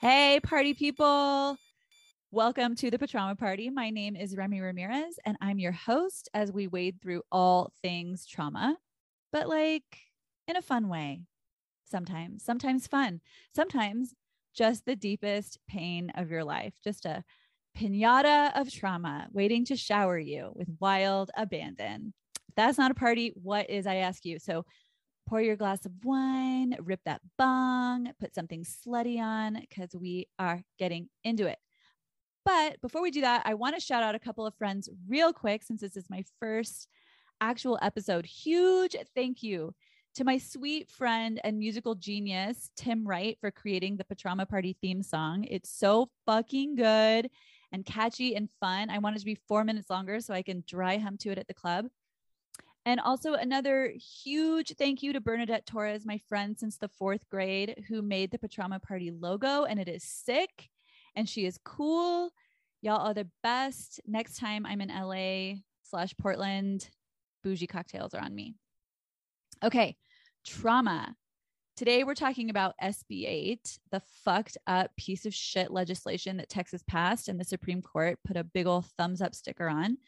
Hey, party people. Welcome to the Patrauma Party. My name is Remy Ramirez, and I'm your host as we wade through all things trauma, but like in a fun way. Sometimes, sometimes fun, sometimes just the deepest pain of your life, just a pinata of trauma waiting to shower you with wild abandon. If that's not a party, what is, I ask you? So pour your glass of wine, rip that bong, put something slutty on because we are getting into it. But before we do that, I want to shout out a couple of friends real quick since this is my first actual episode. Huge thank you to my sweet friend and musical genius, Tim Wright, for creating the Patrauma Party theme song. It's so fucking good and catchy and fun. I wanted it to be four minutes longer so I can dry hum to it at the club. And also another huge thank you to Bernadette Torres, my friend since the fourth grade, who made the Patrauma Party logo, and it is sick, and she is cool. Y'all are the best. Next time I'm in LA slash Portland, bougie cocktails are on me. Okay, trauma. Today we're talking about SB 8, the fucked up piece of shit legislation that Texas passed and the Supreme Court put a big old thumbs up sticker on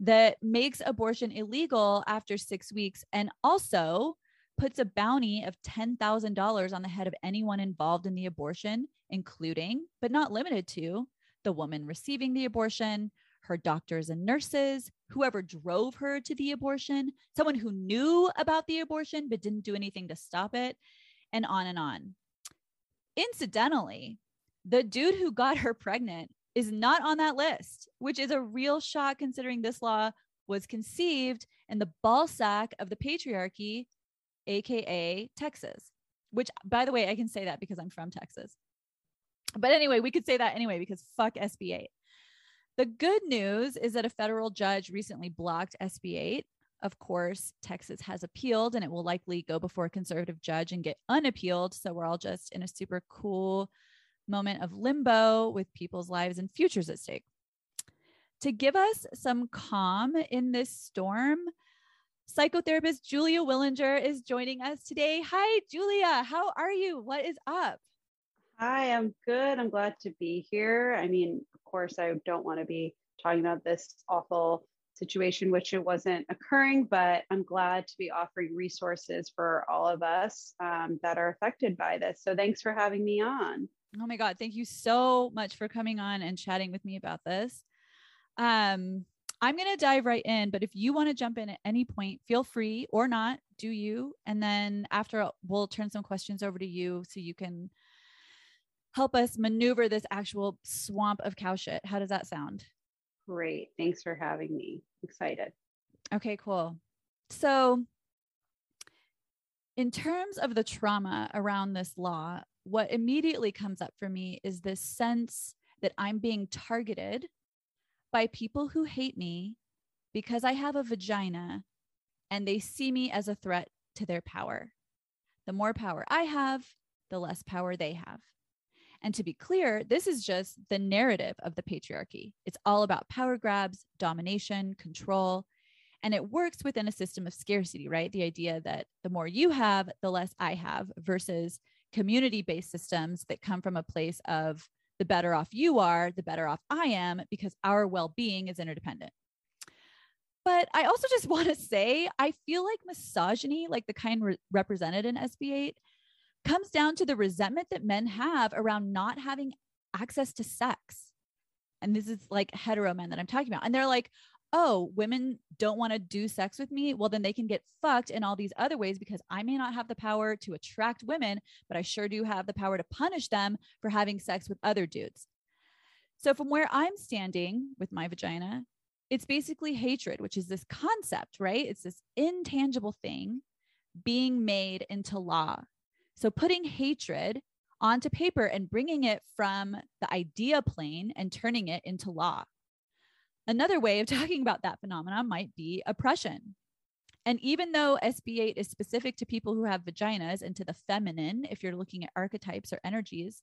that makes abortion illegal after six weeks and also puts a bounty of $10,000 on the head of anyone involved in the abortion, including, but not limited to, the woman receiving the abortion, her doctors and nurses, whoever drove her to the abortion, someone who knew about the abortion but didn't do anything to stop it, and on and on. Incidentally, the dude who got her pregnant is not on that list, which is a real shock considering this law was conceived in the ball sack of the patriarchy, AKA Texas, which, by the way, I can say that because I'm from Texas. But anyway, we could say that anyway because fuck SB 8. The good news is that a federal judge recently blocked SB 8. Of course, Texas has appealed and it will likely go before a conservative judge and get unappealed. So we're all just in a super cool moment of limbo with people's lives and futures at stake. To give us some calm in this storm, psychotherapist Julia Willinger is joining us today. Hi, Julia. How are you? What is up? Hi, I'm good. I'm glad to be here. I mean, of course, I don't want to be talking about this awful situation, which it wasn't occurring, but I'm glad to be offering resources for all of us um, that are affected by this. So thanks for having me on. Oh my God. Thank you so much for coming on and chatting with me about this. Um, I'm going to dive right in, but if you want to jump in at any point, feel free or not, do you? And then after we'll turn some questions over to you so you can help us maneuver this actual swamp of cow shit. How does that sound? Great. Thanks for having me. Excited. Okay, cool. So, in terms of the trauma around this law, what immediately comes up for me is this sense that I'm being targeted by people who hate me because I have a vagina and they see me as a threat to their power. The more power I have, the less power they have. And to be clear, this is just the narrative of the patriarchy. It's all about power grabs, domination, control. And it works within a system of scarcity, right? The idea that the more you have, the less I have, versus community based systems that come from a place of the better off you are, the better off I am, because our well being is interdependent. But I also just want to say, I feel like misogyny, like the kind re- represented in SB 8, comes down to the resentment that men have around not having access to sex. And this is like hetero men that I'm talking about. And they're like, oh, women don't want to do sex with me, well, then they can get fucked in all these other ways because I may not have the power to attract women, but I sure do have the power to punish them for having sex with other dudes. So, from where I'm standing with my vagina, it's basically hatred, which is this concept, right? It's this intangible thing being made into law. So, putting hatred onto paper and bringing it from the idea plane and turning it into law. Another way of talking about that phenomenon might be oppression. And even though SB8 is specific to people who have vaginas and to the feminine, if you're looking at archetypes or energies,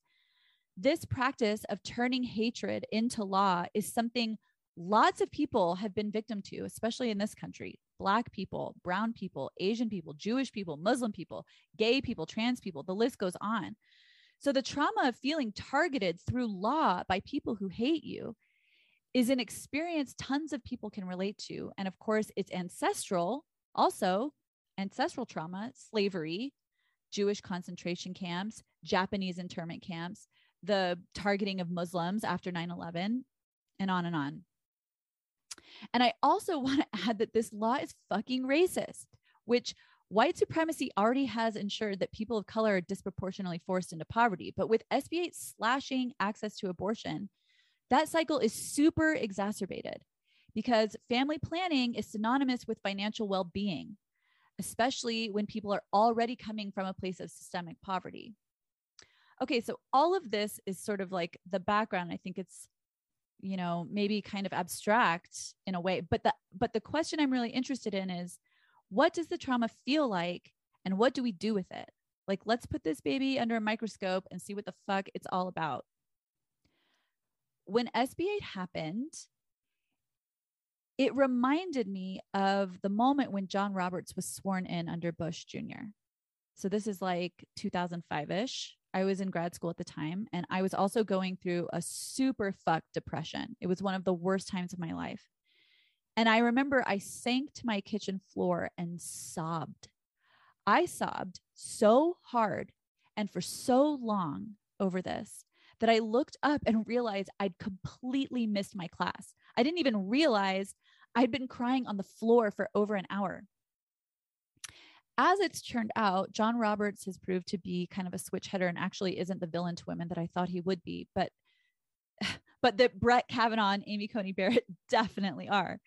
this practice of turning hatred into law is something lots of people have been victim to, especially in this country. Black people, brown people, Asian people, Jewish people, Muslim people, gay people, trans people, the list goes on. So the trauma of feeling targeted through law by people who hate you is an experience tons of people can relate to. And of course, it's ancestral, also ancestral trauma, slavery, Jewish concentration camps, Japanese internment camps, the targeting of Muslims after 9 11, and on and on. And I also want to add that this law is fucking racist, which white supremacy already has ensured that people of color are disproportionately forced into poverty. But with SB 8 slashing access to abortion, that cycle is super exacerbated because family planning is synonymous with financial well being, especially when people are already coming from a place of systemic poverty. Okay, so all of this is sort of like the background. I think it's you know maybe kind of abstract in a way but the but the question i'm really interested in is what does the trauma feel like and what do we do with it like let's put this baby under a microscope and see what the fuck it's all about when SB8 happened, it reminded me of the moment when John Roberts was sworn in under Bush Jr. So this is like 2005 ish. I was in grad school at the time, and I was also going through a super fucked depression. It was one of the worst times of my life. And I remember I sank to my kitchen floor and sobbed. I sobbed so hard and for so long over this that I looked up and realized I'd completely missed my class. I didn't even realize I'd been crying on the floor for over an hour. As it's turned out, John Roberts has proved to be kind of a switch hitter and actually isn't the villain to women that I thought he would be, but but that Brett Kavanaugh and Amy Coney Barrett definitely are.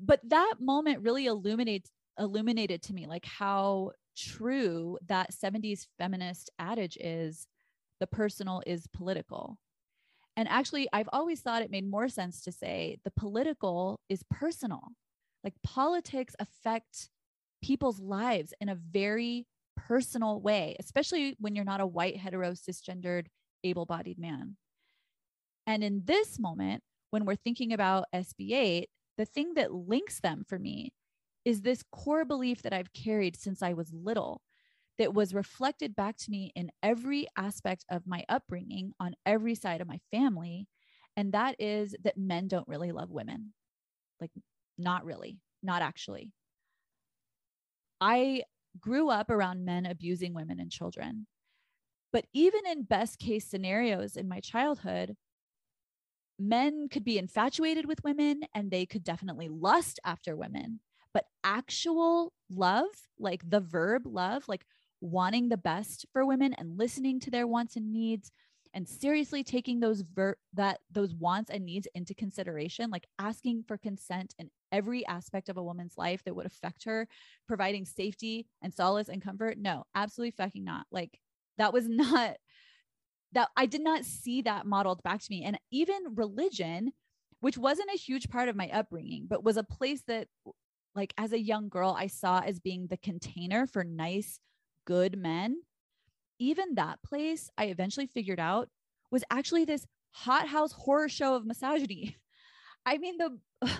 But that moment really illuminates illuminated to me like how true that 70s feminist adage is the personal is political. And actually, I've always thought it made more sense to say the political is personal. Like politics affect people's lives in a very personal way, especially when you're not a white, hetero, cisgendered, able bodied man. And in this moment, when we're thinking about SB8, the thing that links them for me is this core belief that I've carried since I was little that was reflected back to me in every aspect of my upbringing on every side of my family. And that is that men don't really love women. Like, not really, not actually. I grew up around men abusing women and children. But even in best case scenarios in my childhood, men could be infatuated with women and they could definitely lust after women. But actual love, like the verb love, like wanting the best for women and listening to their wants and needs and seriously taking those ver- that those wants and needs into consideration like asking for consent in every aspect of a woman's life that would affect her providing safety and solace and comfort. No absolutely fucking not. Like that was not that I did not see that modeled back to me. And even religion which wasn't a huge part of my upbringing but was a place that like as a young girl I saw as being the container for nice good men, even that place I eventually figured out was actually this hothouse horror show of misogyny. I mean, the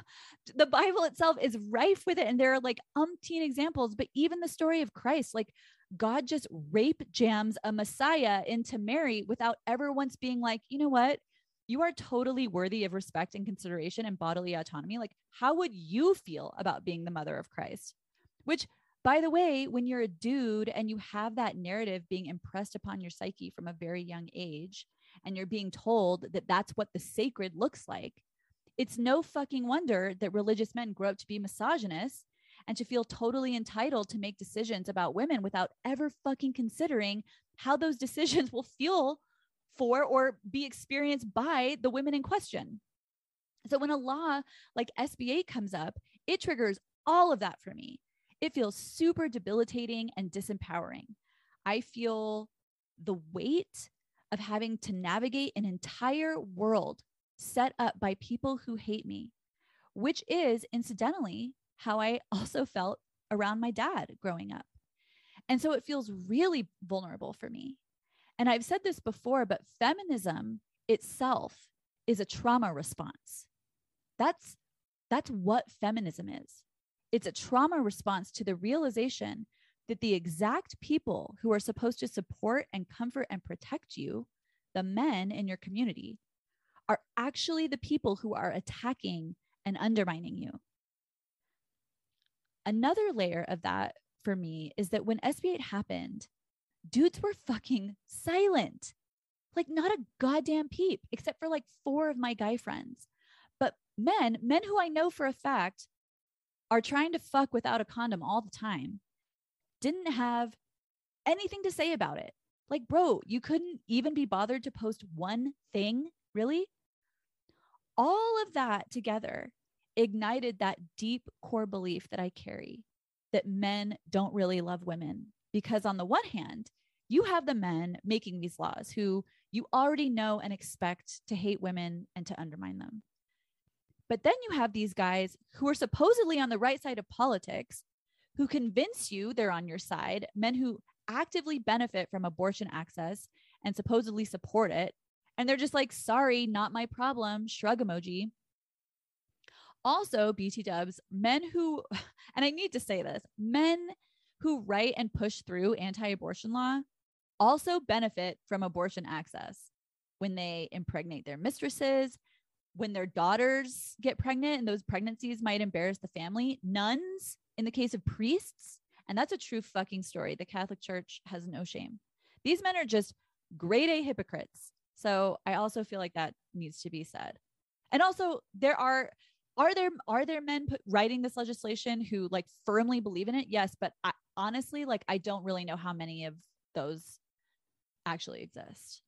the Bible itself is rife with it, and there are like umpteen examples. But even the story of Christ, like God just rape jams a Messiah into Mary without ever once being like, you know what, you are totally worthy of respect and consideration and bodily autonomy. Like, how would you feel about being the mother of Christ? Which by the way, when you're a dude and you have that narrative being impressed upon your psyche from a very young age, and you're being told that that's what the sacred looks like, it's no fucking wonder that religious men grow up to be misogynists and to feel totally entitled to make decisions about women without ever fucking considering how those decisions will feel for or be experienced by the women in question. So when a law like SB 8 comes up, it triggers all of that for me. It feels super debilitating and disempowering. I feel the weight of having to navigate an entire world set up by people who hate me, which is incidentally how I also felt around my dad growing up. And so it feels really vulnerable for me. And I've said this before, but feminism itself is a trauma response. That's that's what feminism is. It's a trauma response to the realization that the exact people who are supposed to support and comfort and protect you, the men in your community, are actually the people who are attacking and undermining you. Another layer of that for me is that when SB 8 happened, dudes were fucking silent. Like, not a goddamn peep, except for like four of my guy friends. But men, men who I know for a fact are trying to fuck without a condom all the time, didn't have anything to say about it. Like, bro, you couldn't even be bothered to post one thing, really? All of that together ignited that deep core belief that I carry that men don't really love women. Because on the one hand, you have the men making these laws who you already know and expect to hate women and to undermine them. But then you have these guys who are supposedly on the right side of politics who convince you they're on your side, men who actively benefit from abortion access and supposedly support it. And they're just like, sorry, not my problem, shrug emoji. Also, BT dubs, men who, and I need to say this, men who write and push through anti abortion law also benefit from abortion access when they impregnate their mistresses, when their daughters get pregnant and those pregnancies might embarrass the family, nuns in the case of priests, and that's a true fucking story. The Catholic Church has no shame. These men are just grade A hypocrites. So I also feel like that needs to be said. And also there are are there are there men put, writing this legislation who like firmly believe in it? Yes, but I, honestly like I don't really know how many of those actually exist.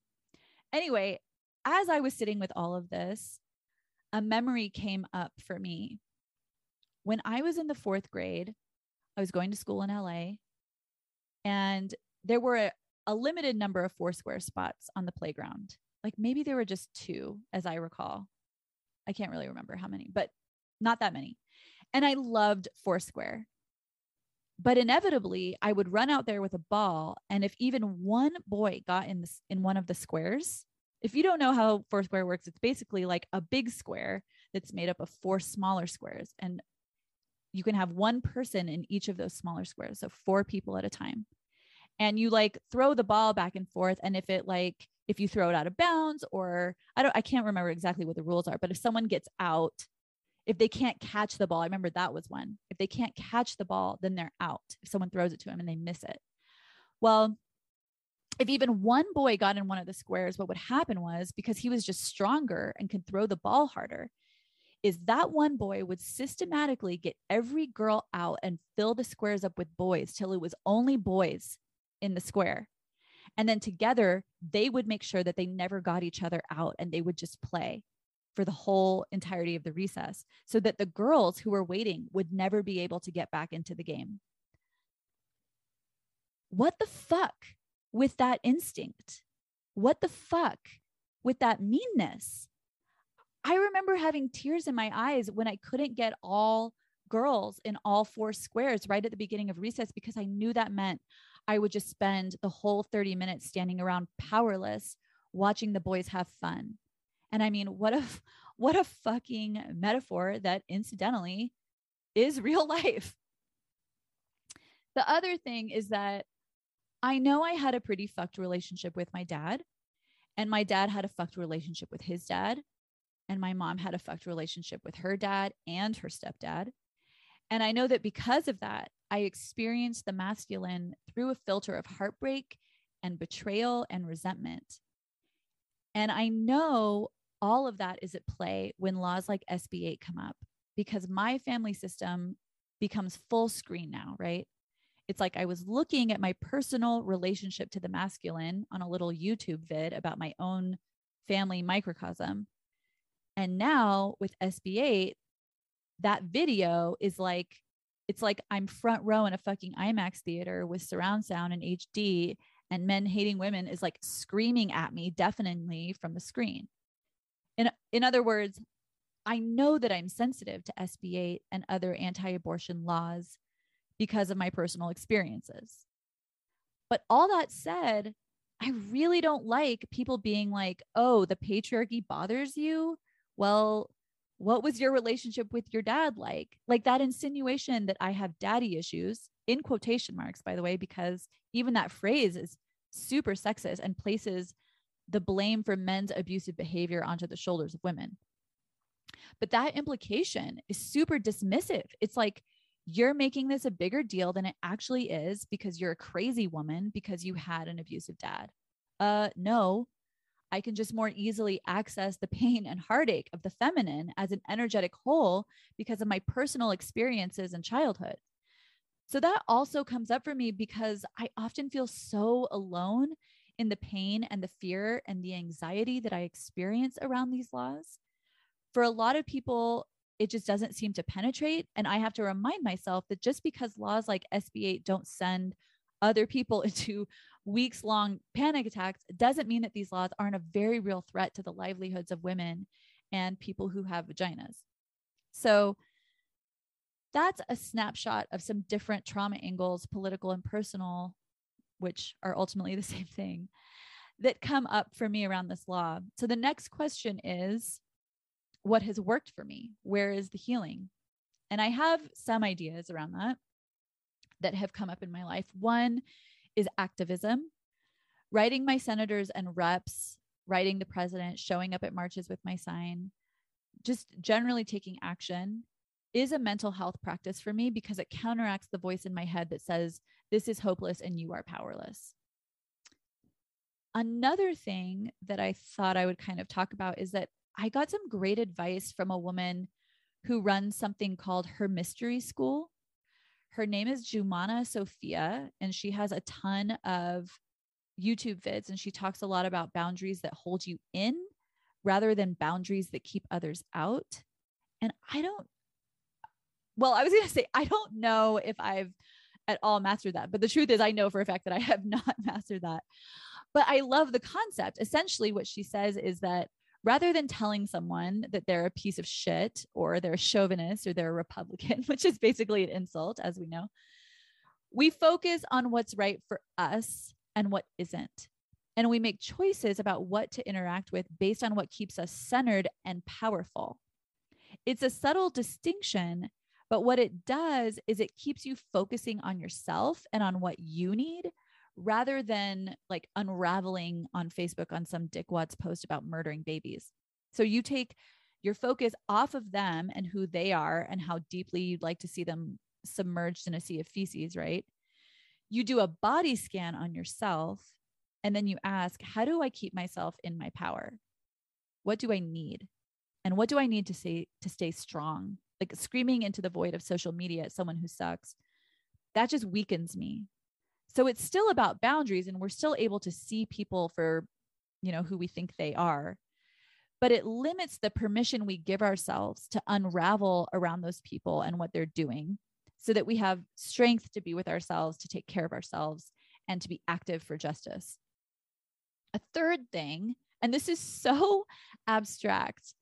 Anyway, as I was sitting with all of this, a memory came up for me. When I was in the fourth grade, I was going to school in LA, and there were a, a limited number of Foursquare spots on the playground. Like maybe there were just two, as I recall. I can't really remember how many, but not that many. And I loved Foursquare. But inevitably, I would run out there with a ball, and if even one boy got in this in one of the squares, if you don't know how Foursquare works, it's basically like a big square that's made up of four smaller squares. And you can have one person in each of those smaller squares. So four people at a time. And you like throw the ball back and forth. And if it like, if you throw it out of bounds or I don't, I can't remember exactly what the rules are, but if someone gets out, if they can't catch the ball, I remember that was one. If they can't catch the ball, then they're out. If someone throws it to them and they miss it. Well, if even one boy got in one of the squares, what would happen was because he was just stronger and could throw the ball harder, is that one boy would systematically get every girl out and fill the squares up with boys till it was only boys in the square. And then together, they would make sure that they never got each other out and they would just play for the whole entirety of the recess so that the girls who were waiting would never be able to get back into the game. What the fuck? With that instinct? What the fuck with that meanness? I remember having tears in my eyes when I couldn't get all girls in all four squares right at the beginning of recess because I knew that meant I would just spend the whole 30 minutes standing around powerless watching the boys have fun. And I mean, what a what a fucking metaphor that incidentally is real life. The other thing is that I know I had a pretty fucked relationship with my dad, and my dad had a fucked relationship with his dad, and my mom had a fucked relationship with her dad and her stepdad. And I know that because of that, I experienced the masculine through a filter of heartbreak and betrayal and resentment. And I know all of that is at play when laws like SB 8 come up because my family system becomes full screen now, right? It's like I was looking at my personal relationship to the masculine on a little YouTube vid about my own family microcosm. And now with SB8, that video is like, it's like I'm front row in a fucking IMAX theater with surround sound and HD, and men hating women is like screaming at me deafeningly from the screen. In, in other words, I know that I'm sensitive to SB8 and other anti abortion laws because of my personal experiences. But all that said, I really don't like people being like, oh, the patriarchy bothers you. Well, what was your relationship with your dad like? Like that insinuation that I have daddy issues, in quotation marks, by the way, because even that phrase is super sexist and places the blame for men's abusive behavior onto the shoulders of women. But that implication is super dismissive. It's like you're making this a bigger deal than it actually is because you're a crazy woman because you had an abusive dad. Uh, no, I can just more easily access the pain and heartache of the feminine as an energetic whole because of my personal experiences in childhood. So that also comes up for me because I often feel so alone in the pain and the fear and the anxiety that I experience around these laws. For a lot of people, it just doesn't seem to penetrate. And I have to remind myself that just because laws like SB 8 don't send other people into weeks long panic attacks doesn't mean that these laws aren't a very real threat to the livelihoods of women and people who have vaginas. So that's a snapshot of some different trauma angles, political and personal, which are ultimately the same thing, that come up for me around this law. So the next question is what has worked for me? Where is the healing? And I have some ideas around that that have come up in my life. One is activism, writing my senators and reps, writing the president, showing up at marches with my sign, just generally taking action is a mental health practice for me because it counteracts the voice in my head that says, This is hopeless and you are powerless. Another thing that I thought I would kind of talk about is that I got some great advice from a woman who runs something called her mystery school. Her name is Jumana Sophia, and she has a ton of YouTube vids, and she talks a lot about boundaries that hold you in rather than boundaries that keep others out. And I don't, well, I was going to say, I don't know if I've at all mastered that, but the truth is, I know for a fact that I have not mastered that. But I love the concept. Essentially, what she says is that rather than telling someone that they're a piece of shit or they're a chauvinist or they're a Republican, which is basically an insult, as we know, we focus on what's right for us and what isn't. And we make choices about what to interact with based on what keeps us centered and powerful. It's a subtle distinction, but what it does is it keeps you focusing on yourself and on what you need rather than like unraveling on Facebook on some dickwads post about murdering babies. So you take your focus off of them and who they are and how deeply you'd like to see them submerged in a sea of feces, right? You do a body scan on yourself and then you ask, how do I keep myself in my power? What do I need? And what do I need to say to stay strong? Like screaming into the void of social media at someone who sucks. That just weakens me. So it's still about boundaries and we're still able to see people for, you know, who we think they are. But it limits the permission we give ourselves to unravel around those people and what they're doing so that we have strength to be with ourselves, to take care of ourselves, and to be active for justice. A third thing, and this is so abstract,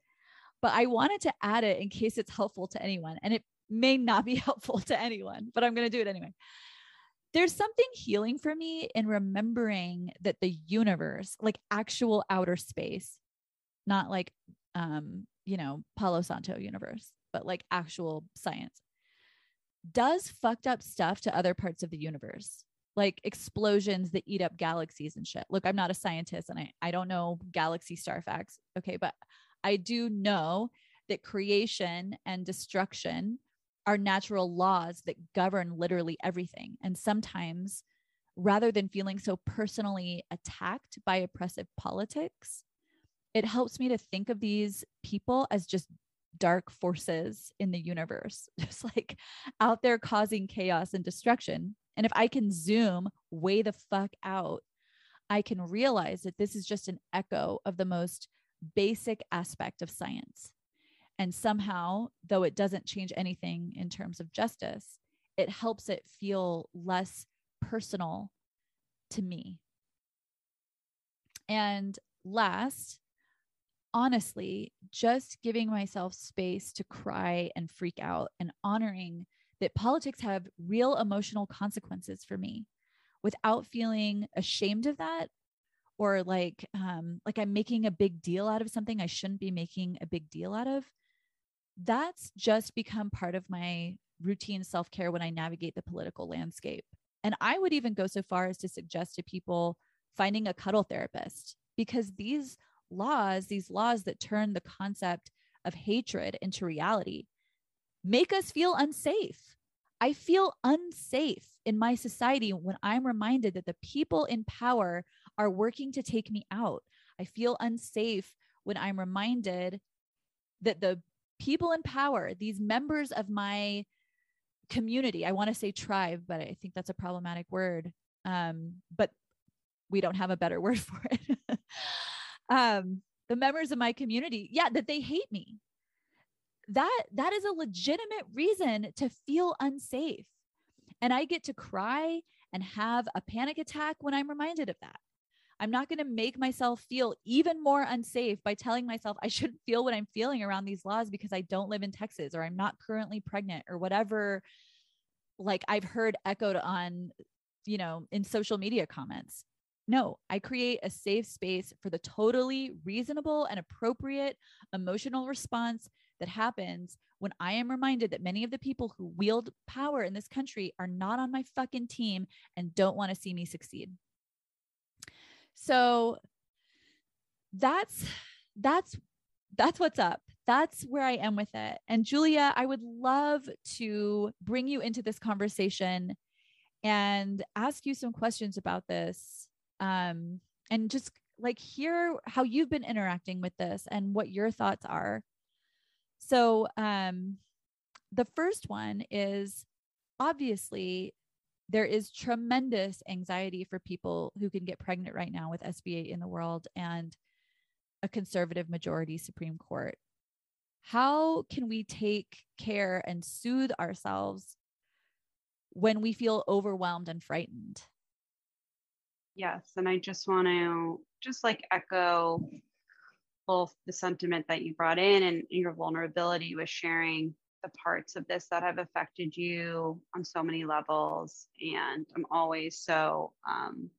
but I wanted to add it in case it's helpful to anyone. And it may not be helpful to anyone, but I'm going to do it anyway there's something healing for me in remembering that the universe, like actual outer space, not like, um, you know, Palo Santo universe, but like actual science, does fucked up stuff to other parts of the universe, like explosions that eat up galaxies and shit. Look, I'm not a scientist and I, I don't know galaxy star facts. Okay. But I do know that creation and destruction are natural laws that govern literally everything. And sometimes, rather than feeling so personally attacked by oppressive politics, it helps me to think of these people as just dark forces in the universe, just like out there causing chaos and destruction. And if I can zoom way the fuck out, I can realize that this is just an echo of the most basic aspect of science. And somehow, though it doesn't change anything in terms of justice, it helps it feel less personal to me. And last, honestly, just giving myself space to cry and freak out and honoring that politics have real emotional consequences for me without feeling ashamed of that or like um like I'm making a big deal out of something I shouldn't be making a big deal out of that's just become part of my routine self-care when I navigate the political landscape and I would even go so far as to suggest to people finding a cuddle therapist because these laws these laws that turn the concept of hatred into reality make us feel unsafe I feel unsafe in my society when I'm reminded that the people in power are working to take me out. I feel unsafe when I'm reminded that the people in power, these members of my community, I want to say tribe, but I think that's a problematic word. Um, but we don't have a better word for it. um, the members of my community, yeah, that they hate me, that that is a legitimate reason to feel unsafe and i get to cry and have a panic attack when i'm reminded of that i'm not going to make myself feel even more unsafe by telling myself i shouldn't feel what i'm feeling around these laws because i don't live in texas or i'm not currently pregnant or whatever like i've heard echoed on you know in social media comments no, I create a safe space for the totally reasonable and appropriate emotional response that happens when I am reminded that many of the people who wield power in this country are not on my fucking team and don't want to see me succeed. So that's that's that's what's up. That's where I am with it. And Julia, I would love to bring you into this conversation and ask you some questions about this. Um, and just like hear how you've been interacting with this and what your thoughts are. So, um, the first one is obviously there is tremendous anxiety for people who can get pregnant right now with SB8 in the world and a conservative majority Supreme Court. How can we take care and soothe ourselves when we feel overwhelmed and frightened? Yes. And I just want to just like echo both the sentiment that you brought in and your vulnerability with sharing the parts of this that have affected you on so many levels. And I'm always so, um,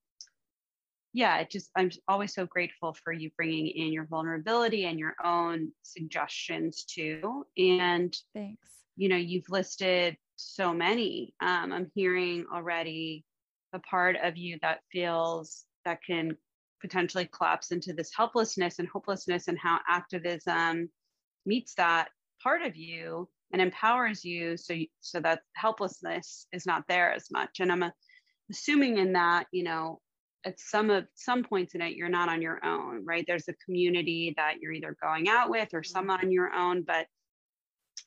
yeah, it just, I'm always so grateful for you bringing in your vulnerability and your own suggestions too. And thanks. You know, you've listed so many. Um, I'm hearing already the part of you that feels that can potentially collapse into this helplessness and hopelessness and how activism meets that part of you and empowers you so you, so that helplessness is not there as much and i'm assuming in that you know at some of some points in it you're not on your own right there's a community that you're either going out with or some mm-hmm. on your own but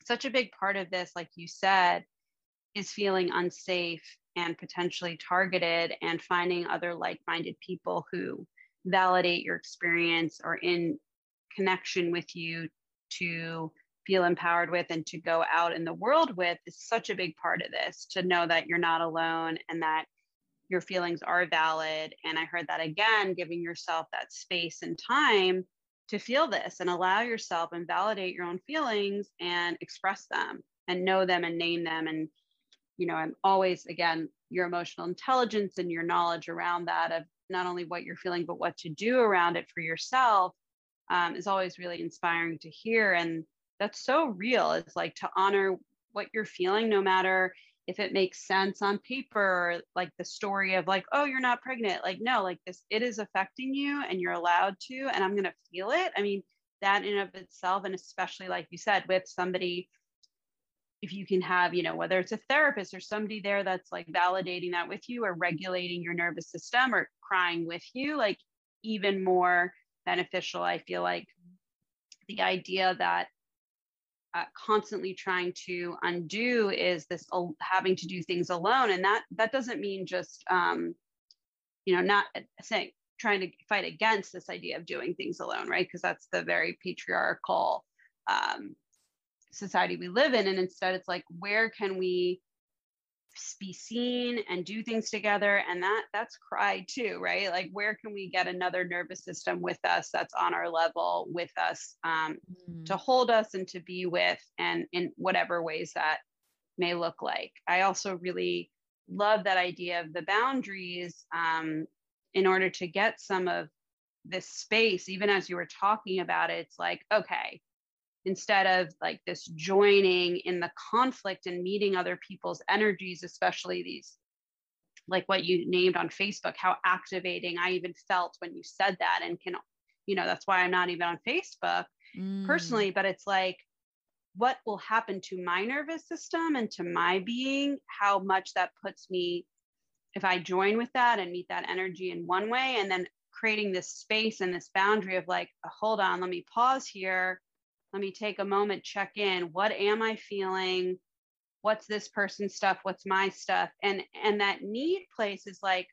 such a big part of this like you said is feeling unsafe and potentially targeted and finding other like-minded people who validate your experience or in connection with you to feel empowered with and to go out in the world with is such a big part of this to know that you're not alone and that your feelings are valid and i heard that again giving yourself that space and time to feel this and allow yourself and validate your own feelings and express them and know them and name them and you know i'm always again your emotional intelligence and your knowledge around that of not only what you're feeling, but what to do around it for yourself um, is always really inspiring to hear. And that's so real. It's like to honor what you're feeling, no matter if it makes sense on paper, like the story of like, oh, you're not pregnant. Like, no, like this, it is affecting you and you're allowed to, and I'm going to feel it. I mean, that in of itself, and especially like you said, with somebody if you can have, you know, whether it's a therapist or somebody there that's like validating that with you or regulating your nervous system or crying with you, like even more beneficial. I feel like the idea that uh, constantly trying to undo is this having to do things alone. And that that doesn't mean just um, you know not saying trying to fight against this idea of doing things alone right? Because that's the very patriarchal um, society we live in. And instead it's like where can we be seen and do things together and that that's cry too right like where can we get another nervous system with us that's on our level with us um, mm. to hold us and to be with and in whatever ways that may look like i also really love that idea of the boundaries um, in order to get some of this space even as you were talking about it it's like okay instead of like this joining in the conflict and meeting other people's energies, especially these like what you named on Facebook, how activating I even felt when you said that. And can, you know, that's why I'm not even on Facebook mm. personally, but it's like, what will happen to my nervous system and to my being, how much that puts me, if I join with that and meet that energy in one way, and then creating this space and this boundary of like, hold on, let me pause here let me take a moment, check in. What am I feeling? What's this person's stuff? What's my stuff? And and that need place is like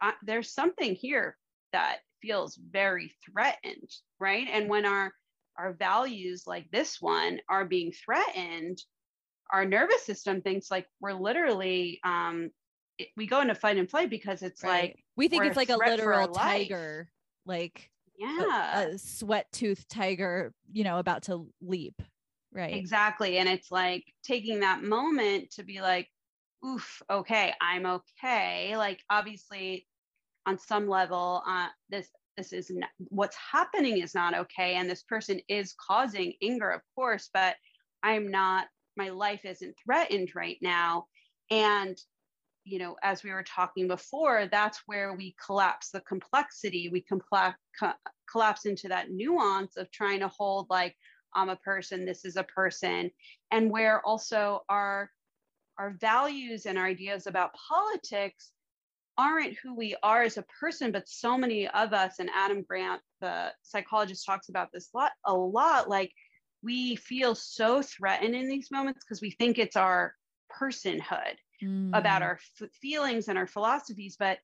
I, there's something here that feels very threatened, right? And when our our values like this one are being threatened, our nervous system thinks like we're literally um, it, we go into fight and flight because it's right. like we think it's like a literal tiger, like yeah. a, a sweat tooth tiger you know about to leap right? Exactly and it's like taking that moment to be like oof okay i'm okay. Like obviously on some level uh, this this is not, what's happening is not okay and this person is causing anger of course but i'm not my life isn't threatened right now and you know, as we were talking before, that's where we collapse the complexity. We compla- co- collapse into that nuance of trying to hold, like, I'm a person, this is a person, and where also our our values and our ideas about politics aren't who we are as a person, but so many of us, and Adam Grant, the psychologist, talks about this lot, a lot. Like we feel so threatened in these moments because we think it's our personhood mm. about our f- feelings and our philosophies, but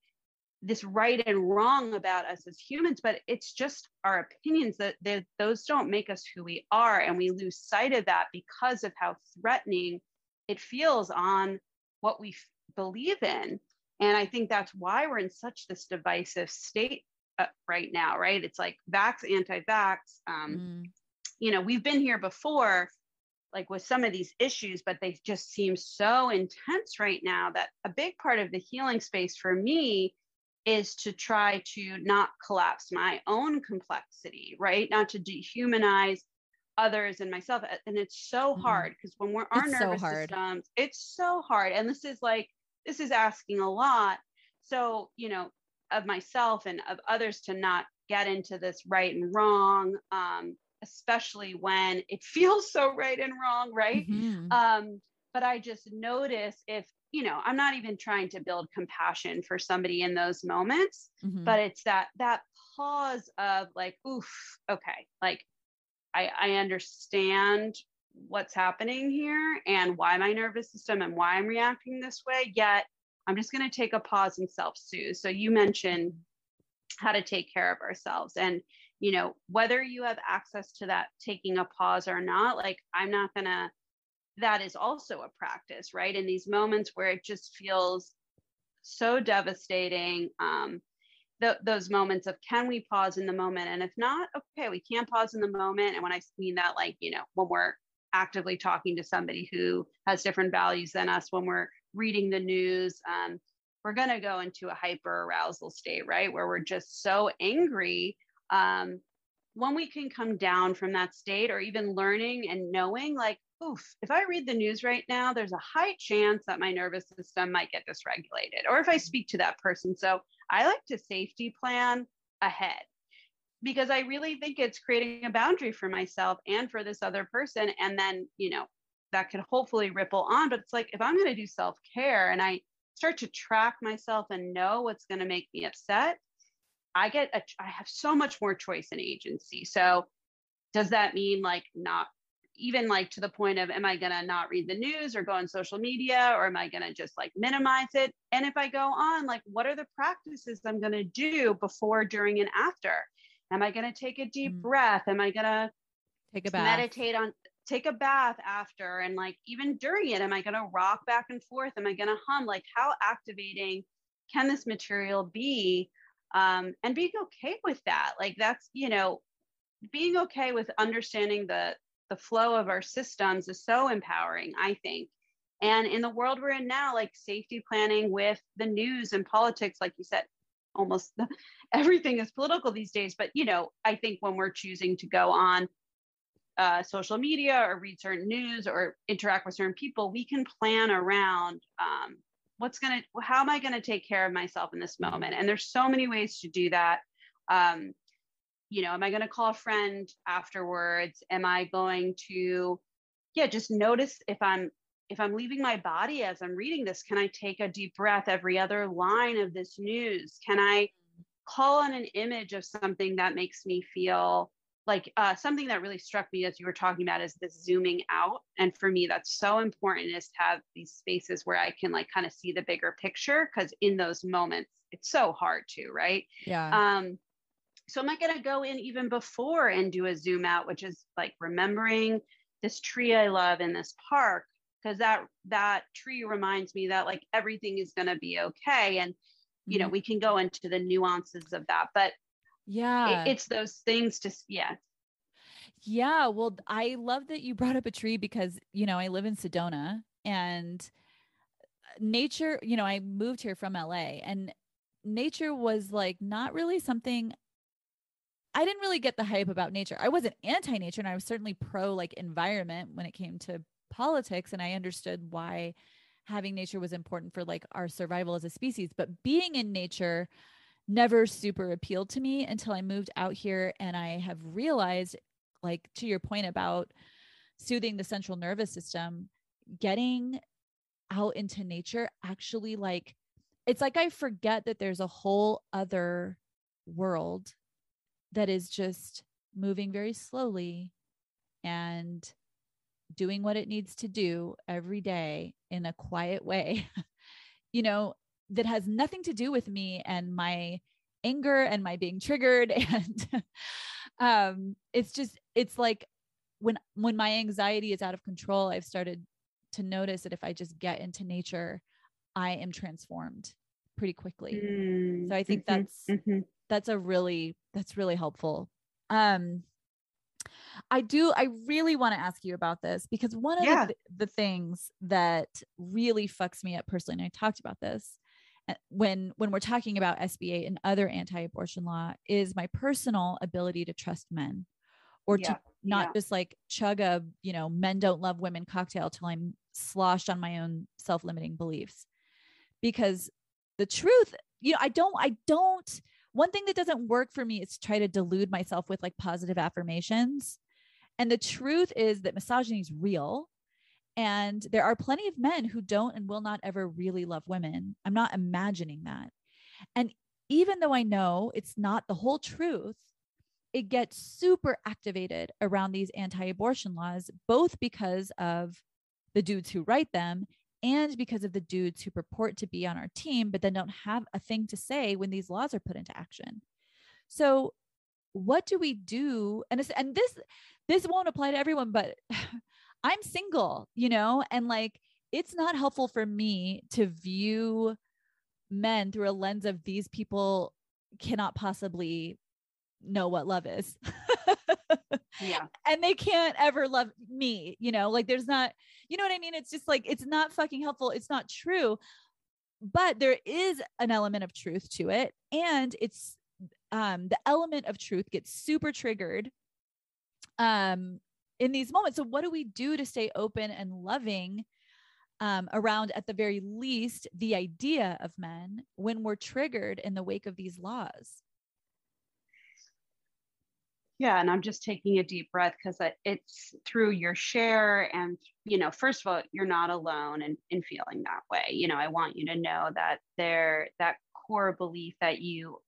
this right and wrong about us as humans, but it's just our opinions that those don't make us who we are. And we lose sight of that because of how threatening it feels on what we f- believe in. And I think that's why we're in such this divisive state uh, right now, right? It's like vax, anti vax. Um, mm. You know, we've been here before like with some of these issues, but they just seem so intense right now that a big part of the healing space for me is to try to not collapse my own complexity, right? Not to dehumanize others and myself. And it's so mm-hmm. hard because when we're our it's nervous so systems, it's so hard. And this is like, this is asking a lot. So, you know, of myself and of others to not get into this right and wrong. Um, especially when it feels so right and wrong, right? Mm-hmm. Um, but I just notice if, you know, I'm not even trying to build compassion for somebody in those moments, mm-hmm. but it's that that pause of like, oof, okay, like I, I understand what's happening here and why my nervous system and why I'm reacting this way. Yet I'm just going to take a pause and self soothe. So you mentioned how to take care of ourselves. And you know, whether you have access to that taking a pause or not, like I'm not gonna, that is also a practice, right? In these moments where it just feels so devastating, um, th- those moments of can we pause in the moment? And if not, okay, we can't pause in the moment. And when I mean that, like, you know, when we're actively talking to somebody who has different values than us, when we're reading the news, um, we're going to go into a hyper arousal state, right? Where we're just so angry um, when we can come down from that state or even learning and knowing like oof if i read the news right now there's a high chance that my nervous system might get dysregulated or if i speak to that person. So i like to safety plan ahead because i really think it's creating a boundary for myself and for this other person. And then you know that could hopefully ripple on but it's like if i'm going to do self-care and i start to track myself and know what's going to make me upset I get a, I have so much more choice and agency. So does that mean like not even like to the point of am i going to not read the news or go on social media or am i going to just like minimize it? And if i go on like what are the practices i'm going to do before during and after? Am i going to take a deep mm. breath? Am i going to take a bath. meditate on take a bath after? And like even during it am i going to rock back and forth? Am i going to hum? Like how activating can this material be um, and being okay with that. Like that's you know being okay with understanding the the flow of our systems is so empowering i think. And in the world we're in now like safety planning with the news and politics like you said almost everything is political these days. But you know i think when we're choosing to go on uh, social media or read certain news or interact with certain people we can plan around um, what's going to how am i going to take care of myself in this moment? And there's so many ways to do that. Um, you know am i going to call a friend afterwards? Am i going to yeah just notice if i'm if i'm leaving my body as i'm reading this can i take a deep breath every other line of this news? Can i call on an image of something that makes me feel like uh, something that really struck me as you were talking about is this zooming out and for me that's so important is to have these spaces where i can like kind of see the bigger picture because in those moments it's so hard to right? Yeah. Um so am I going to go in even before and do a zoom out, which is like remembering this tree I love in this park? Because that that tree reminds me that like everything is going to be okay and you know mm-hmm. we can go into the nuances of that but yeah it, it's those things to yeah yeah well i love that you brought up a tree because you know i live in sedona and uh, nature you know i moved here from la and nature was like not really something I didn't really get the hype about nature. I wasn't anti nature and I was certainly pro like environment when it came to politics. And I understood why having nature was important for like our survival as a species. But being in nature never super appealed to me until I moved out here and I have realized, like, to your point about soothing the central nervous system, getting out into nature actually like it's like I forget that there's a whole other world that is just moving very slowly and doing what it needs to do every day in a quiet way, you know, that has nothing to do with me and my anger and my being triggered. And um, it's just, it's like when when my anxiety is out of control, I've started to notice that if I just get into nature, I am transformed pretty quickly. Mm, so I think mm-hmm, that's mm-hmm that's a really that's really helpful um i do i really want to ask you about this because one of yeah. the, the things that really fucks me up personally and i talked about this Uh, when when we're talking about SB8 and other anti-abortion law is my personal ability to trust men or yeah. to not yeah. just like chug a you know men don't love women cocktail till i'm sloshed on my own self-limiting beliefs because the truth you know i don't i don't one thing that doesn't work for me is to try to delude myself with like positive affirmations. And the truth is that misogyny is real. And there are plenty of men who don't and will not ever really love women. I'm not imagining that. And even though I know it's not the whole truth, it gets super activated around these anti abortion laws, both because of the dudes who write them and because of the dudes who purport to be on our team, but then don't have a thing to say when these laws are put into action. So, what do we do? And and this this won't apply to everyone, but I'm single, you know, and like it's not helpful for me to view men through a lens of these people cannot possibly know what love is. yeah. And they can't ever love me, you know, like there's not, you know what I mean? It's just like, it's not fucking helpful. It's not true. But there is an element of truth to it. And it's, um, the element of truth gets super triggered um, in these moments. So, what do we do to stay open and loving um, around, at the very least, the idea of men when we're triggered in the wake of these laws? Yeah, and I'm just taking a deep breath because it's through your share. And, you know, first of all, you're not alone in, in feeling that way. You know, I want you to know that there, that core belief that you,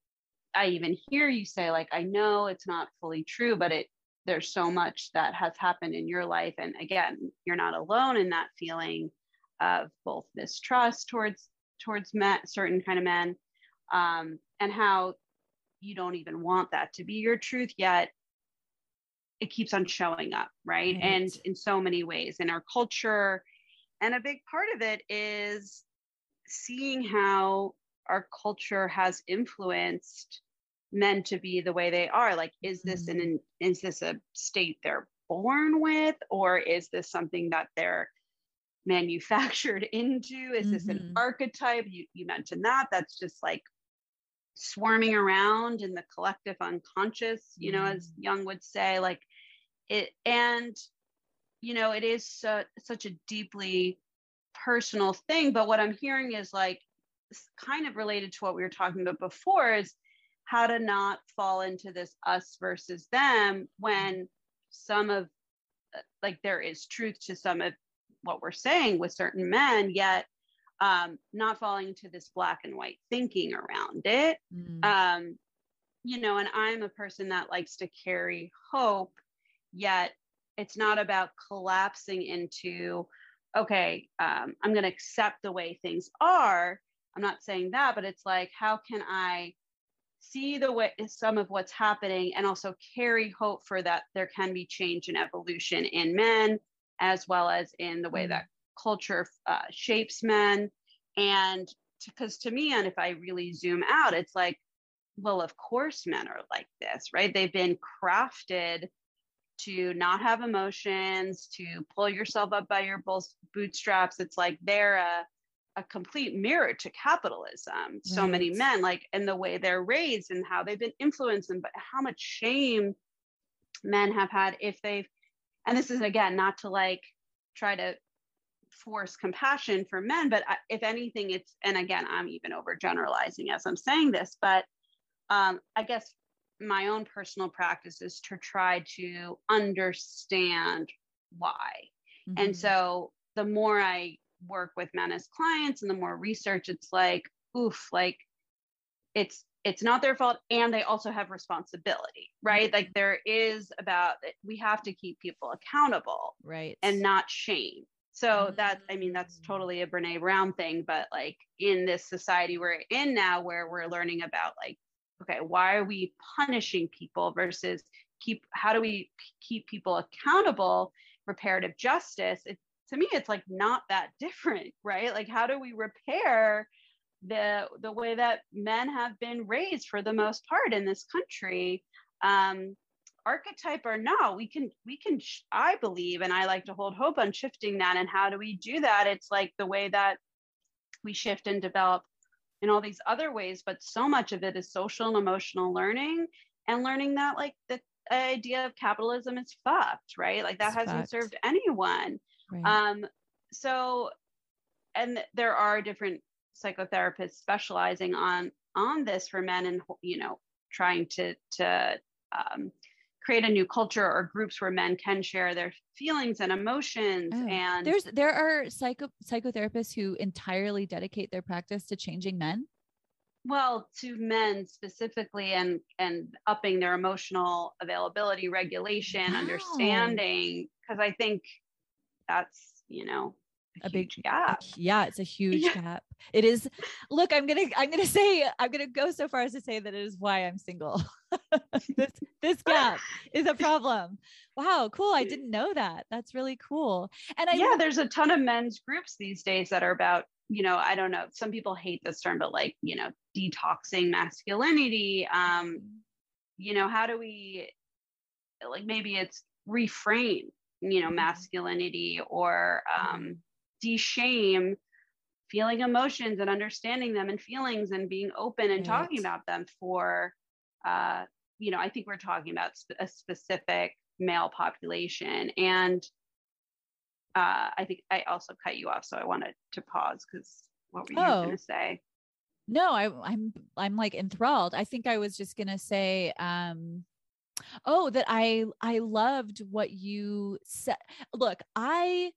I even hear you say, like, I know it's not fully true, but it, there's so much that has happened in your life and again you're not alone in that feeling of both mistrust towards towards men, certain kind of men um, and how you don't even want that to be your truth yet it keeps on showing up right? right and in so many ways in our culture and a big part of it is seeing how our culture has influenced men to be the way they are like is this mm-hmm. an is this a state they're born with or is this something that they're manufactured into is mm-hmm. this an mm-hmm. archetype you, you mentioned that that's just like swarming around in the collective unconscious you know as mm-hmm. Jung would say like it and you know it is so, such a deeply personal thing but what i'm hearing is like kind of related to what we were talking about before is how to not fall into this us versus them when some of like there is truth to some of what we're saying with certain men yet um, not falling into this black and white thinking around it mm. um, you know and i'm a person that likes to carry hope yet it's not about collapsing into okay um, i'm going to accept the way things are i'm not saying that but it's like how can i see the way some of what's happening and also carry hope for that there can be change and evolution in men as well as in the way that mm-hmm. culture uh, shapes men. And because to, to me and if i really zoom out it's like well of course men are like this right? They've been crafted to not have emotions to pull yourself up by your bootstraps. It's like they're a a complete mirror to capitalism. Right. So many men, like, in the way they're raised and how they've been influenced, and but how much shame men have had if they've, and this is again not to like try to force compassion for men, but if anything, it's, and again, I'm even overgeneralizing as I'm saying this, but um, I guess my own personal practice is to try to understand why. Mm-hmm. And so the more I work with men as clients and the more research it's like oof like it's it's not their fault and they also have responsibility right like there is about we have to keep people accountable right and not shame so mm-hmm. that i mean that's mm. totally a brene brown thing but like in this society we're in now where we're learning about like okay why are we punishing people versus keep how do we keep people accountable reparative justice it, to me it's like not that different right? Like how do we repair the the way that men have been raised for the most part in this country? Um archetype or not we can we can i believe and i like to hold hope on shifting that and how do we do that? It's like the way that we shift and develop in all these other ways but so much of it is social and emotional learning and learning that like the idea of capitalism is fucked right? Like that it's hasn't fucked. served anyone Right. Um, so, and there are different psychotherapists specializing on on this for men, and you know, trying to to um, create a new culture or groups where men can share their feelings and emotions oh, and there's there are psycho psychotherapists who entirely dedicate their practice to changing men well to men specifically and and upping their emotional availability regulation wow. understanding because i think that's you know a, a big gap. Yeah, it's a huge yeah. gap. It is. Look, I'm gonna I'm gonna say I'm gonna go so far as to say that it is why I'm single. this this gap is a problem. Wow, cool. I didn't know that. That's really cool. And I yeah, there's a ton of men's groups these days that are about you know I don't know. Some people hate this term, but like you know detoxing masculinity. Um, you know how do we like maybe it's reframe you know mm-hmm. masculinity or um, de-shame feeling emotions and understanding them and feelings and being open and right. talking about them for uh, you know i think we're talking about a specific male population and uh, i think i also cut you off so i wanted to pause because what were you oh. going to say no I, i'm i'm like enthralled i think i was just going to say um Oh, that I I loved what you said. Look, I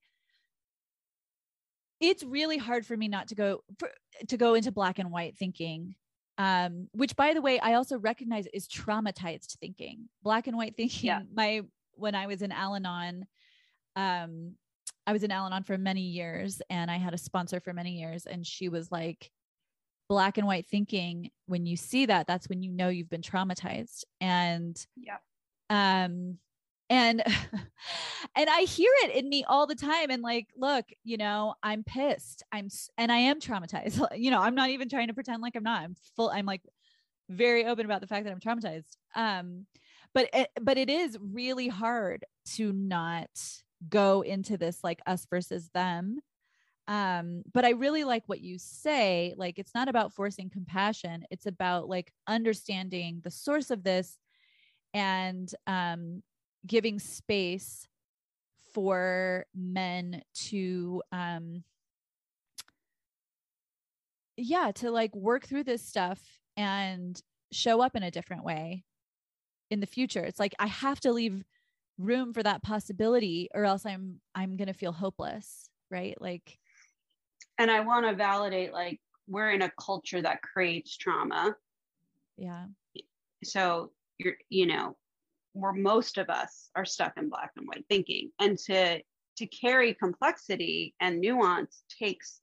it's really hard for me not to go for, to go into black and white thinking um which by the way i also recognize is traumatized thinking black and white thinking yeah. my when I was in Al-Anon, um, I was in Al-Anon for many years and I had a sponsor for many years. And she was like, black and white thinking, when you see that, that's when you know you've been traumatized. And yeah. Um, and and i hear it in me all the time. And like look you know i'm pissed. I'm and i am traumatized. You know i'm not even trying to pretend like i'm not. I'm full i'm like very open about the fact that i'm traumatized. Um but it, but it is really hard to not go into this like us versus them um but i really like what you say like it's not about forcing compassion it's about like understanding the source of this and um giving space for men to um yeah to like work through this stuff and show up in a different way in the future. It's like i have to leave room for that possibility or else i'm i'm going to feel hopeless right? Like and i want to validate like we're in a culture that creates trauma. Yeah. So you're you know where most of us are stuck in black and white thinking. And to to carry complexity and nuance takes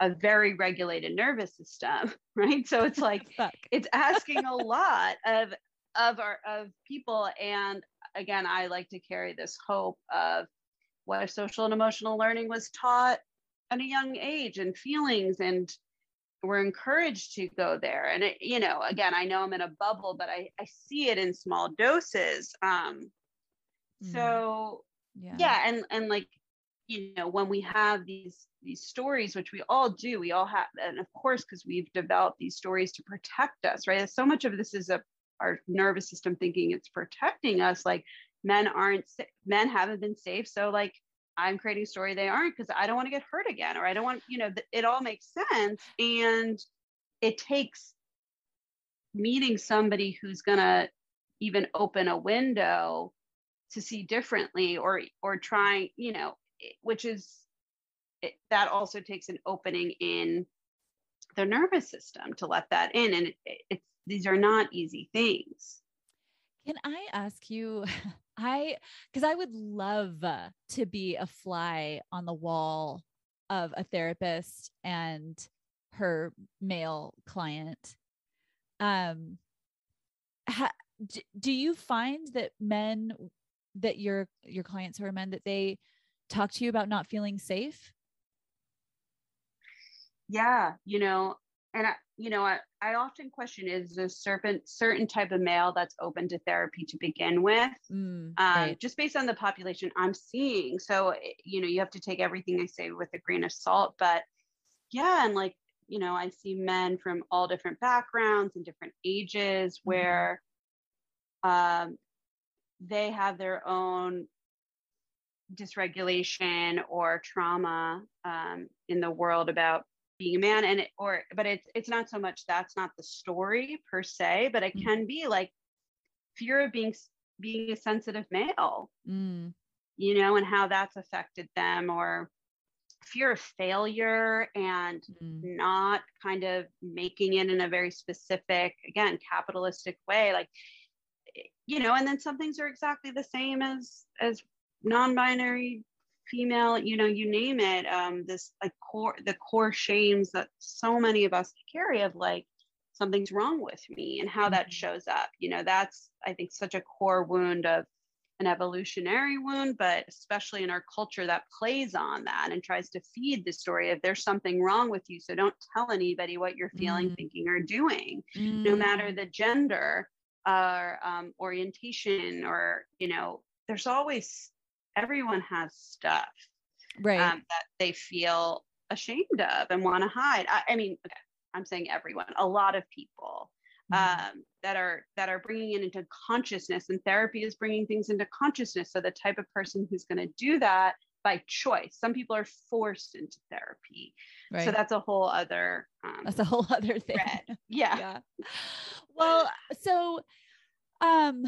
a very regulated nervous system right? So it's like it's asking a lot of of our of people. And again i like to carry this hope of what social and emotional learning was taught at a young age and feelings and we're encouraged to go there and it, you know again i know i'm in a bubble but i i see it in small doses um mm. so yeah. yeah and and like you know when we have these these stories which we all do we all have and of course because we've developed these stories to protect us right so much of this is a our nervous system thinking it's protecting us like men aren't men haven't been safe so like I'm creating a story they aren't because I don't want to get hurt again, or I don't want, you know, it all makes sense. And it takes meeting somebody who's going to even open a window to see differently or or trying you know which is it, that also takes an opening in the nervous system to let that in and it, it's these are not easy things can i ask you I, because I would love to be a fly on the wall of a therapist and her male client. Um, ha, do you find that men that your your clients who are men that they talk to you about not feeling safe? Yeah, you know, and I, you know, I, I often question is a certain certain type of male that's open to therapy to begin with, mm, um, right. just based on the population I'm seeing. So eh, you know, you have to take everything I say with a grain of salt. But yeah, and like you know, I see men from all different backgrounds and different ages mm-hmm. where um, they have their own dysregulation or trauma um, in the world about being a man and it, or but it's it's not so much that's not the story per se but it mm. can be like fear of being being a sensitive male mm. you know and how that's affected them or fear of failure and mm. not kind of making it in a very specific again capitalistic way like you know and then some things are exactly the same as as non-binary female, you know, you name it, um, this like core, the core shames that so many of us carry of like, something's wrong with me and how that mm-hmm. shows up. You know, that's, I think, such a core wound of an evolutionary wound, but especially in our culture that plays on that and tries to feed the story of there's something wrong with you. So don't tell anybody what you're feeling, mm. thinking, or doing, mm. no matter the gender or um, orientation or, you know, there's always everyone has stuff right. um, that they feel ashamed of and want to hide. I, I, mean okay, i'm saying everyone a lot of people mm-hmm. um, that are that are bringing it into consciousness and therapy is bringing things into consciousness. So the type of person who's going to do that by choice some people are forced into therapy. Right. so that's a whole other um, that's a whole other thing. yeah. yeah. Well so um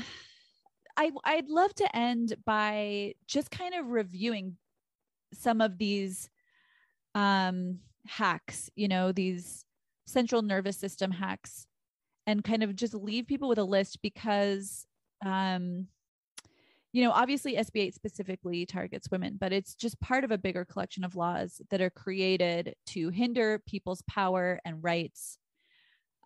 I I'd love to end by just kind of reviewing some of these um hacks, you know, these central nervous system hacks and kind of just leave people with a list because um you know, obviously SB 8 specifically targets women, but it's just part of a bigger collection of laws that are created to hinder people's power and rights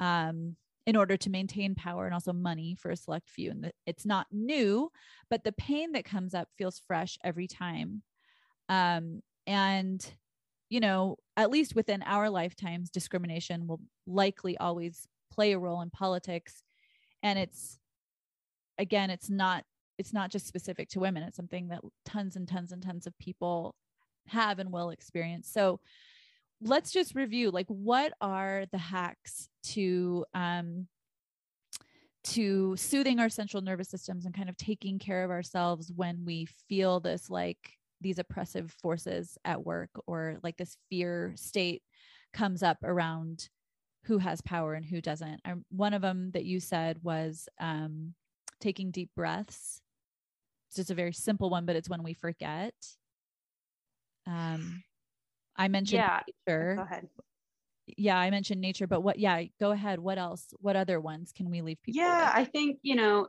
um, in order to maintain power and also money for a select few. And the, it's not new, but the pain that comes up feels fresh every time. Um, and, you know, at least within our lifetimes, discrimination will likely always play a role in politics. And it's, again, it's not it's not just specific to women it's something that tons and tons and tons of people have and will experience so let's just review like what are the hacks to um to soothing our central nervous systems and kind of taking care of ourselves when we feel this like these oppressive forces at work or like this fear state comes up around who has power and who doesn't. I, one of them that you said was um, taking deep breaths. It's just a very simple one, but it's when we forget. Um, I mentioned Yeah. nature. Go ahead. Yeah, I mentioned nature, but what? Yeah, go ahead. What else? What other ones can we leave people? Yeah, with? I think, you know,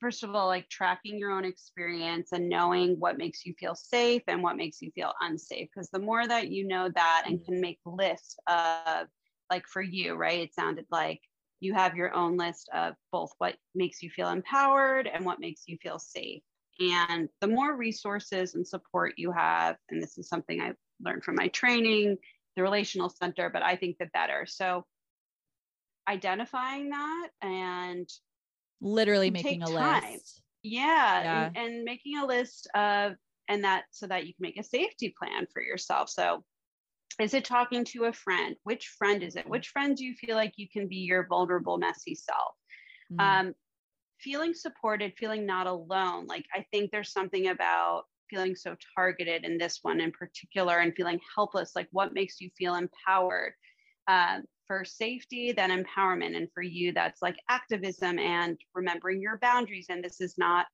first of all, like tracking your own experience and knowing what makes you feel safe and what makes you feel unsafe. Because the more that you know that and Mhm. can make lists of, like for you, right? It sounded like you have your own list of both what makes you feel empowered and what makes you feel safe. And the more resources and support you have, and this is something I learned from my training, the relational center, but I think the better. So identifying that and literally making a time. list. yeah, And, and making a list of and that so that you can make a safety plan for yourself so is it talking to a friend which friend is it which friend do you feel like you can be your vulnerable messy self Mm. um, feeling supported feeling not alone like i think there's something about feeling so targeted in this one in particular and feeling helpless like what makes you feel empowered um, for safety then empowerment and for you that's like activism and remembering your boundaries and this is not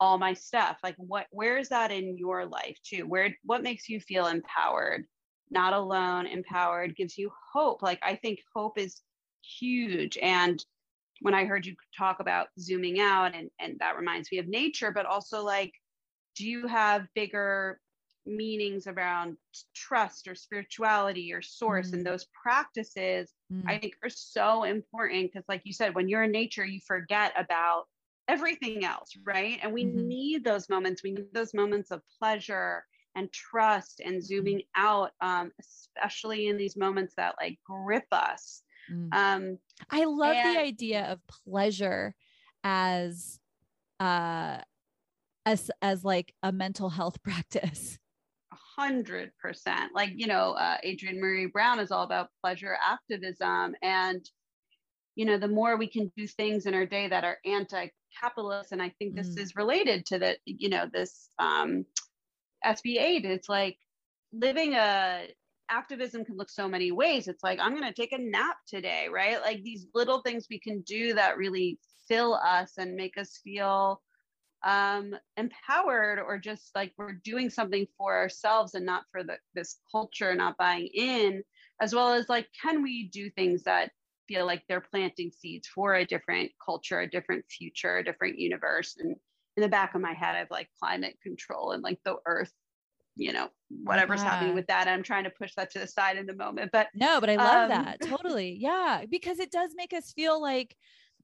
all my stuff. Like what where is that in your life too? Where what makes you feel empowered? Not alone empowered gives you hope. Like i think hope is huge. And when i heard you talk about zooming out and and that reminds me of nature but also like do you have bigger meanings around trust or spirituality or source Mm. and those practices Mm. I think are so important because, like you said, when you're in nature, you forget about everything else, right? And we Mhm. need those moments. We need those moments of pleasure and trust and zooming out, um, especially in these moments that like grip us. Mm. Um, I love And- the idea of pleasure as uh as as like a mental health practice. a hundred percent. Like, you know, uh, Adrienne Maree Brown is all about pleasure activism. And, you know, the more we can do things in our day that are anti-capitalist, and I think this Mm. is related to the, you know, this um, SB 8, it's like living a activism can look so many ways. It's like, I'm going to take a nap today, right? Like these little things we can do that really fill us and make us feel um, empowered or just like we're doing something for ourselves and not for the, this culture, not buying in, as well as like, can we do things that feel like they're planting seeds for a different culture, a different future, a different universe? And in the back of my head, I've like climate control and like the earth, you know, whatever's happening with that. I'm trying to push that to the side in the moment, but No, but I love Um, that. Totally. Yeah, because it does make us feel like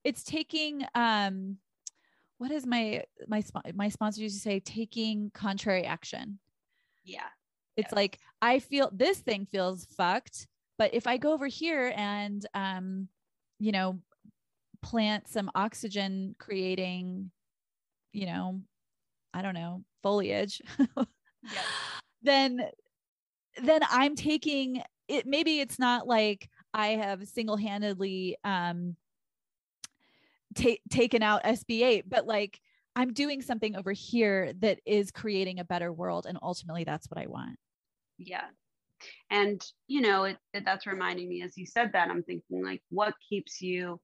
it's taking um what is my my my sponsor used to say taking contrary action. yeah, It's like I feel this thing feels fucked, but if I go over here and um you know plant some oxygen creating you know I don't know foliage then then I'm taking it maybe it's not like I have single-handedly um ta- taken out SB8 but like I'm doing something over here that is creating a better world and ultimately that's what I want. yeah and you know it, it- that's reminding me as you said that i'm thinking like what keeps you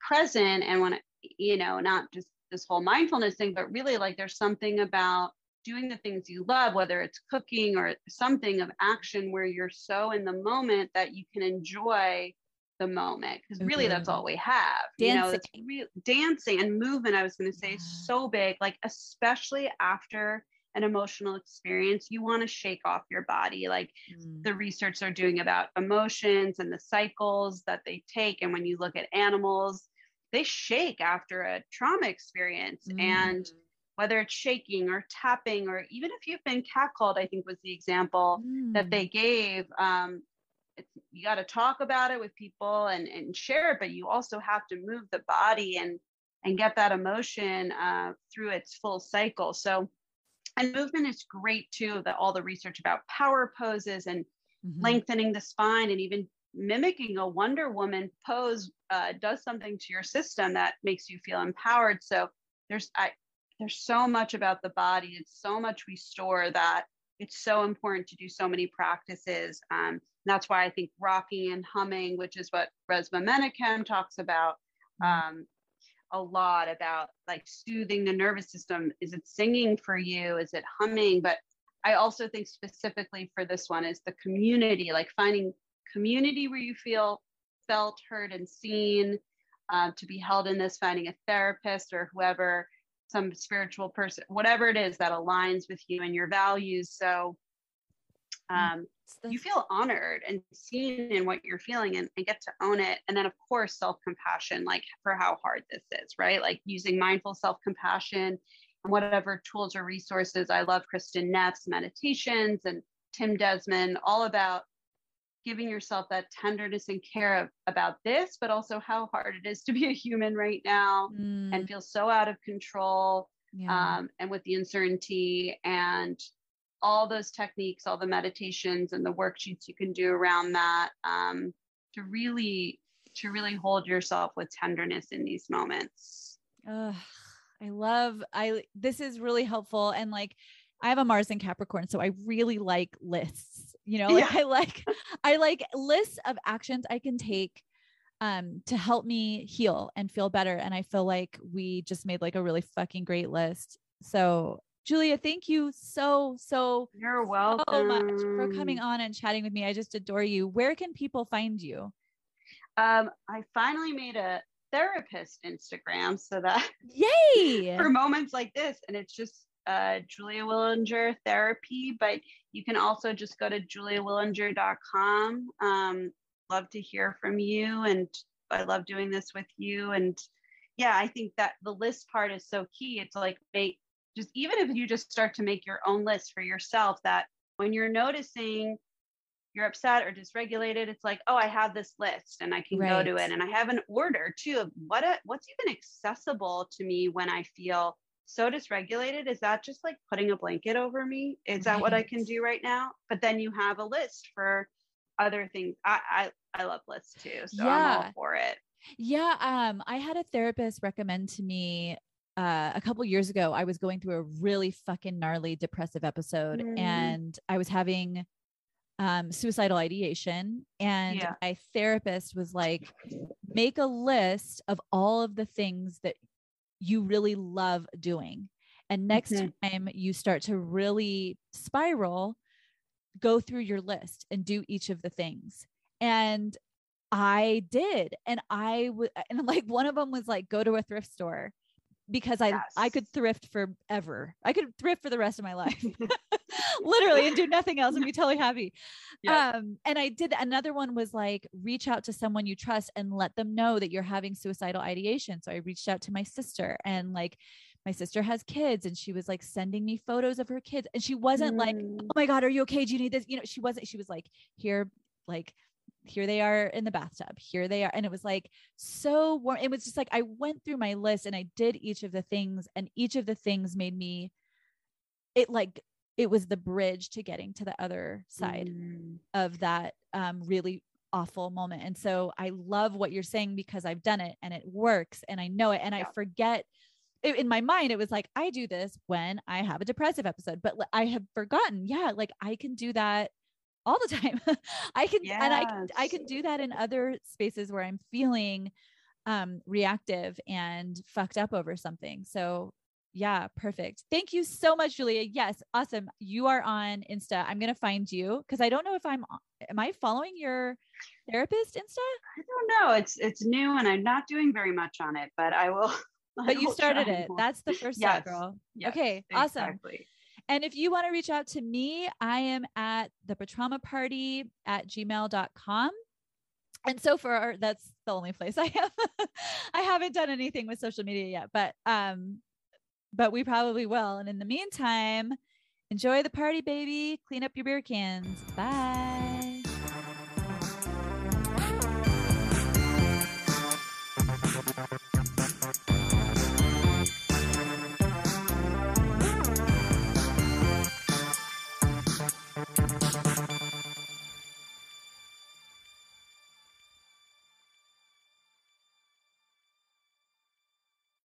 present and when you know not just this whole mindfulness thing but really like there's something about doing the things you love whether it's cooking or something of action where you're so in the moment that you can enjoy the moment because really that's Mhm. all we have. You know, it's re- dancing and movement. I was going to say is Yeah. so big, like especially after an emotional experience, you want to shake off your body. Like Mm. the research they're doing about emotions and the cycles that they take, and when you look at animals, they shake after a trauma experience, and Mm. whether it's shaking or tapping, or even if you've been catcalled, I think was the example that Mm. they gave um, it's, you got to talk about it with people and, and share it but you also have to move the body and and get that emotion uh, through its full cycle. So and movement is great too that all the research about power poses and Mhm. lengthening the spine and even mimicking a wonder woman pose uh, does something to your system that makes you feel empowered. So there's I, there's so much about the body. It's so much we store that it's so important to do so many practices um, that's why i think rocking and humming which is what Resmaa Menakem talks about um, a lot about like soothing the nervous system. Is it singing for you? Is it humming? But i also think specifically for this one is the community like finding community where you feel felt heard and seen uh, to be held in this finding a therapist or whoever some spiritual person whatever it is that aligns with you and your values. So um, It's you feel honored and seen in what you're feeling and, and get to own it. And then, of course, self compassion, like for how hard this is, right? Like using mindful self compassion and whatever tools or resources. I love Kristin Neff's meditations and Tim Desmond, all about giving yourself that tenderness and care of, about this, but also how hard it is to be a human right now Mm, and feel so out of control yeah. um, and with the uncertainty and all those techniques, all the meditations and the worksheets you can do around that um, to really to really hold yourself with tenderness in these moments. Ugh, I love I this is really helpful and like I have a Mars in Capricorn so I really like lists. You know, like I like I like lists of actions I can take um to help me heal and feel better and I feel like we just made like a really fucking great list. So Julia, thank you so so You're welcome. so much for coming on and chatting with me. I just adore you. Where can people find you? Um, I finally made a therapist Instagram so that Yay! for moments like this, and it's just uh, Julia Willinger therapy, but you can also just go to juliawillinger.com. Um, love to hear from you, and I love doing this with you. And yeah, I think that the list part is so key. It's like make just even if you just start to make your own list for yourself, that when you're noticing you're upset or dysregulated, it's like, oh, I have this list and I can go to it. And I have an order too of what a, what's even accessible to me when I feel so dysregulated. Is that just like putting a blanket over me? Is that what I can do right now? But then you have a list for other things. I I, I love lists too. So I'm all Yeah. for it. Yeah, um, I had a therapist recommend to me uh, a couple years ago. I was going through a really fucking gnarly depressive episode, Mm. and I was having um, suicidal ideation. And Yeah. my therapist was like, "Make a list of all of the things that you really love doing, and next Mhm. time you start to really spiral, go through your list and do each of the things." And I did. And I would, and like one of them was like, go to a thrift store because I, I could thrift forever. I could thrift for the rest of my life, literally, and do nothing else and be totally happy. Yeah. Um, and I did another one was like, reach out to someone you trust and let them know that you're having suicidal ideation. So I reached out to my sister and like, my sister has kids and she was like sending me photos of her kids and she wasn't like Mm. oh my god are you okay do you need this you know she wasn't she was like here like here they are in the bathtub here they are and it was like so warm it was just like i went through my list and i did each of the things and each of the things made me it like it was the bridge to getting to the other side Mm. of that um, really awful moment. And so I love what you're saying because I've done it and it works and I know it. And I forget it, in my mind, it was like, I do this when I have a depressive episode, but I have forgotten. Yeah. Like I can do that all the time. I can, and I, can- I can do that in other spaces where I'm feeling um, reactive and fucked up over something. So Yeah, perfect. Thank you so much, Julia. Yes, awesome. You are on Insta. I'm gonna find you because I don't know if I'm. Am I following your therapist Insta? I don't know. It's it's new and I'm not doing very much on it, but I will. I But you started it. more. That's the first Yes, step, girl. Yes, okay, awesome. And if you want to reach out to me, I am at the Patrauma Party at gmail.com. And so far, that's the only place I have. I haven't done anything with social media yet, but um, but we probably will. And in the meantime, enjoy the party, baby. Clean up your beer cans. Bye.